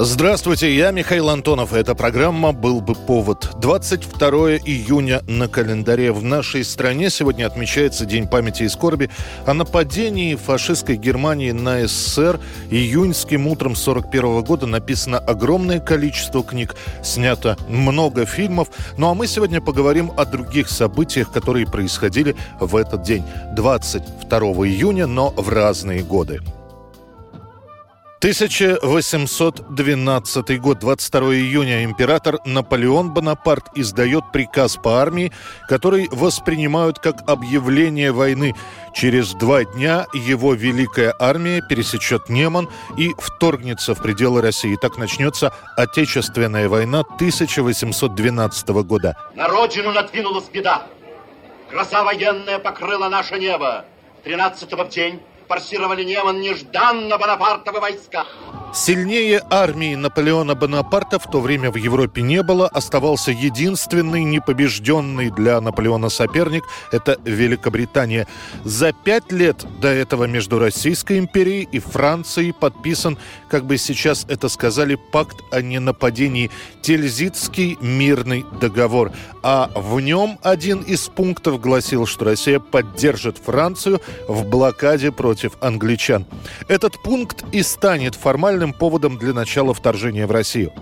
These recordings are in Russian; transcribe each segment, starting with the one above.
Здравствуйте, я Михаил Антонов. Эта программа «Был бы повод». 22 июня на календаре в нашей стране сегодня отмечается День памяти и скорби о нападении фашистской Германии на СССР. Июньским утром 41 года написано огромное количество книг, снято много фильмов. Ну а мы сегодня поговорим о других событиях, которые происходили в этот день. 22 июня, но в разные годы. 1812 год, 22 июня, император Наполеон Бонапарт издает приказ по армии, который воспринимают как объявление войны. Через два дня его великая армия пересечет Неман и вторгнется в пределы России. Так начнется Отечественная война 1812 года. На родину надвинулась беда. Гроза военная покрыла наше небо. 13 в день форсировали Неман нежданно Бонапартовы войска. Сильнее армии Наполеона Бонапарта в то время в Европе не было. Оставался единственный непобежденный для Наполеона соперник – это Великобритания. За пять лет до этого между Российской империей и Францией подписан, как бы сейчас это сказали, пакт о ненападении – Тильзитский мирный договор. А в нем один из пунктов гласил, что Россия поддержит Францию в блокаде против англичан. Этот пункт и станет формально официальным поводом для начала вторжения в Россию.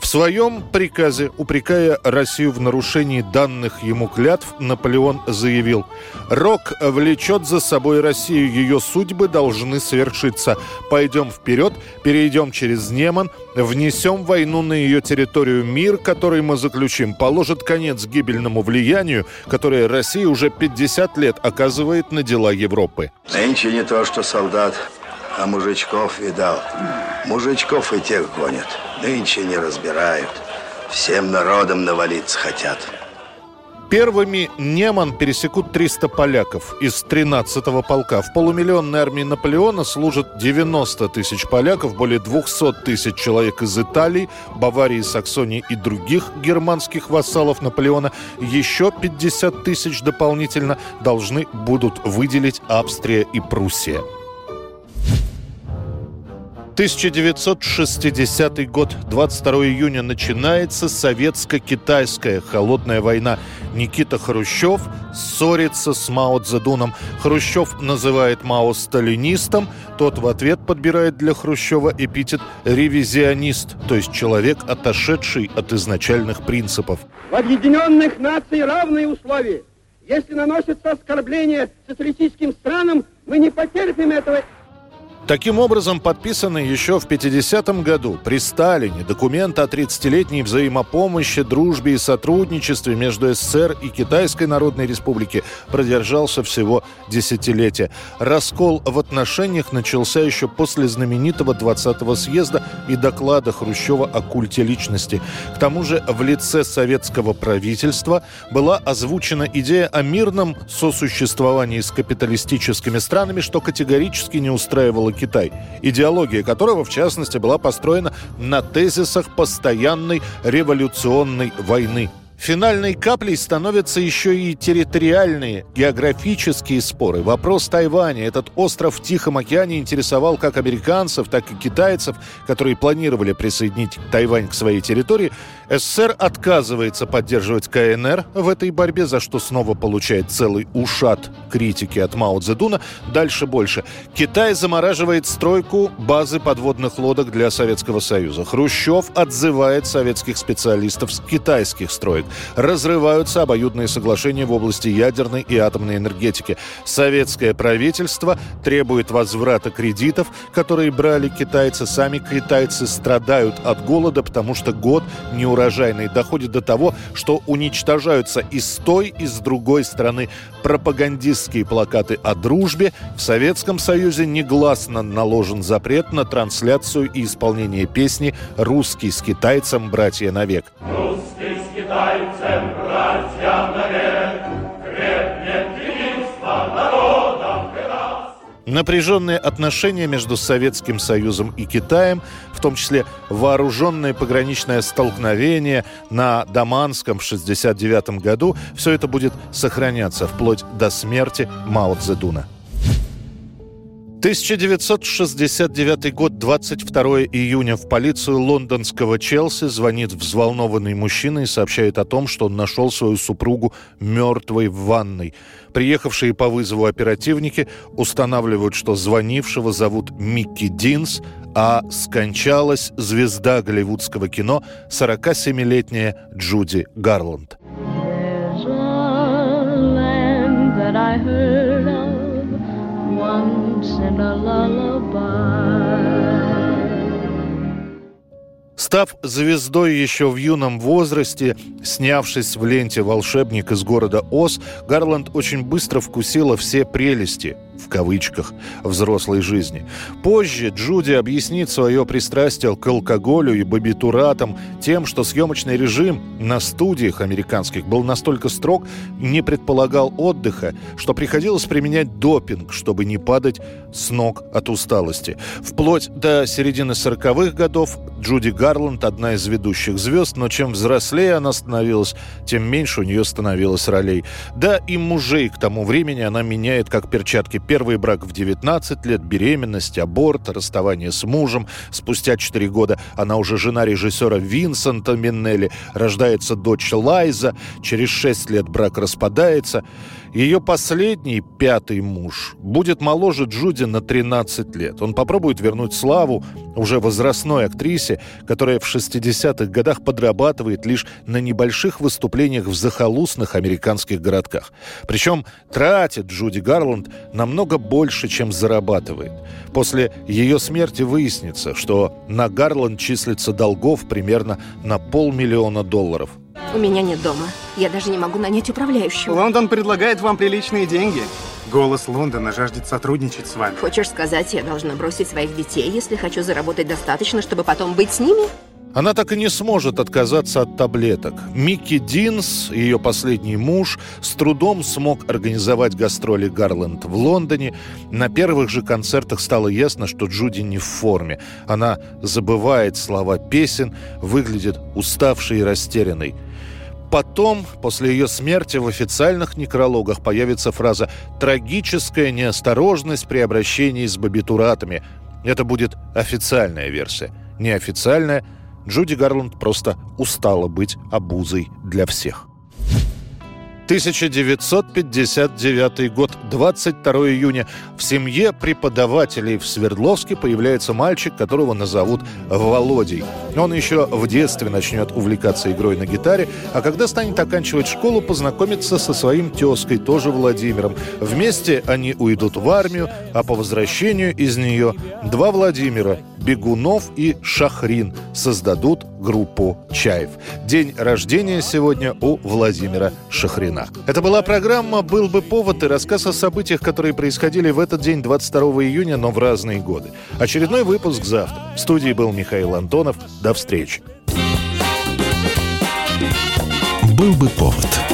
В своем приказе, упрекая Россию в нарушении данных ему клятв, Наполеон заявил «Рок влечет за собой Россию, ее судьбы должны свершиться. Пойдем вперед, перейдем через Неман, внесем войну на ее территорию. Мир, который мы заключим, положит конец гибельному влиянию, которое Россия уже 50 лет оказывает на дела Европы». Нынче не то, что солдат, а мужичков видал. Мужичков и тех гонят. Нынче не разбирают. Всем народом навалиться хотят. Первыми Неман пересекут 300 поляков из 13-го полка. В полумиллионной армии Наполеона служат 90 тысяч поляков, более 200 тысяч человек из Италии, Баварии, Саксонии и других германских вассалов Наполеона. Еще 50 тысяч дополнительно должны будут выделить Австрия и Пруссия. 1960 год, 22 июня, начинается советско-китайская холодная война. Никита Хрущев ссорится с Мао Цзэдуном. Хрущев называет Мао сталинистом, тот в ответ подбирает для Хрущева эпитет «ревизионист», то есть человек, отошедший от изначальных принципов. В Объединенных Наций равные условия. Если наносятся оскорбления социалистическим странам, мы не потерпим этого Таким образом, подписанный еще в 50-м году при Сталине документ о 30-летней взаимопомощи, дружбе и сотрудничестве между СССР и Китайской Народной Республики продержался всего десятилетие. Раскол в отношениях начался еще после знаменитого 20-го съезда и доклада Хрущева о культе личности. К тому же в лице советского правительства была озвучена идея о мирном сосуществовании с капиталистическими странами, что категорически не устраивало Китай, идеология которого, в частности, была построена на тезисах постоянной революционной войны. Финальной каплей становятся еще и территориальные, географические споры. Вопрос Тайваня, этот остров в Тихом океане интересовал как американцев, так и китайцев, которые планировали присоединить Тайвань к своей территории. СССР отказывается поддерживать КНР в этой борьбе, за что снова получает целый ушат критики от Мао Цзэдуна. Дальше больше. Китай замораживает стройку базы подводных лодок для Советского Союза. Хрущев отзывает советских специалистов с китайских строек разрываются обоюдные соглашения в области ядерной и атомной энергетики. Советское правительство требует возврата кредитов, которые брали китайцы. Сами китайцы страдают от голода, потому что год неурожайный. Доходит до того, что уничтожаются и с той, и с другой стороны пропагандистские плакаты о дружбе. В Советском Союзе негласно наложен запрет на трансляцию и исполнение песни «Русский с китайцем. Братья навек». Русский китайцем, братья навек, крепнет единство народом Напряженные отношения между Советским Союзом и Китаем, в том числе вооруженное пограничное столкновение на Даманском в 1969 году, все это будет сохраняться вплоть до смерти Мао Цзэдуна. 1969 год, 22 июня. В полицию лондонского Челси звонит взволнованный мужчина и сообщает о том, что он нашел свою супругу мертвой в ванной. Приехавшие по вызову оперативники устанавливают, что звонившего зовут Микки Динс, а скончалась звезда голливудского кино 47-летняя Джуди Гарланд. I heard in a lullaby. Став звездой еще в юном возрасте, снявшись в ленте «Волшебник из города Оз», Гарланд очень быстро вкусила все прелести в кавычках, взрослой жизни. Позже Джуди объяснит свое пристрастие к алкоголю и бабитуратам тем, что съемочный режим на студиях американских был настолько строг, не предполагал отдыха, что приходилось применять допинг, чтобы не падать с ног от усталости. Вплоть до середины 40-х годов Джуди Гарланд одна из ведущих звезд, но чем взрослее она становилась, тем меньше у нее становилось ролей. Да и мужей к тому времени она меняет как перчатки. Первый брак в 19 лет, беременность, аборт, расставание с мужем. Спустя 4 года она уже жена режиссера Винсента Миннелли. Рождается дочь Лайза. Через 6 лет брак распадается. Ее последний, пятый муж, будет моложе Джуди на 13 лет. Он попробует вернуть славу уже возрастной актрисе, которая в 60-х годах подрабатывает лишь на небольших выступлениях в захолустных американских городках. Причем тратит Джуди Гарланд намного больше, чем зарабатывает. После ее смерти выяснится, что на Гарланд числится долгов примерно на полмиллиона долларов. У меня нет дома. Я даже не могу нанять управляющего. Лондон предлагает вам приличные деньги. Голос Лондона жаждет сотрудничать с вами. Хочешь сказать, я должна бросить своих детей, если хочу заработать достаточно, чтобы потом быть с ними? Она так и не сможет отказаться от таблеток. Микки Динс, ее последний муж, с трудом смог организовать гастроли Гарленд в Лондоне. На первых же концертах стало ясно, что Джуди не в форме. Она забывает слова песен, выглядит уставшей и растерянной. Потом, после ее смерти, в официальных некрологах появится фраза «трагическая неосторожность при обращении с бабитуратами». Это будет официальная версия. Неофициальная – Джуди Гарланд просто устала быть обузой для всех. 1959 год, 22 июня. В семье преподавателей в Свердловске появляется мальчик, которого назовут Володей. Он еще в детстве начнет увлекаться игрой на гитаре, а когда станет оканчивать школу, познакомится со своим тезкой, тоже Владимиром. Вместе они уйдут в армию, а по возвращению из нее два Владимира Бегунов и Шахрин создадут группу «Чаев». День рождения сегодня у Владимира Шахрина. Это была программа «Был бы повод» и рассказ о событиях, которые происходили в этот день, 22 июня, но в разные годы. Очередной выпуск завтра. В студии был Михаил Антонов. До встречи. «Был бы повод»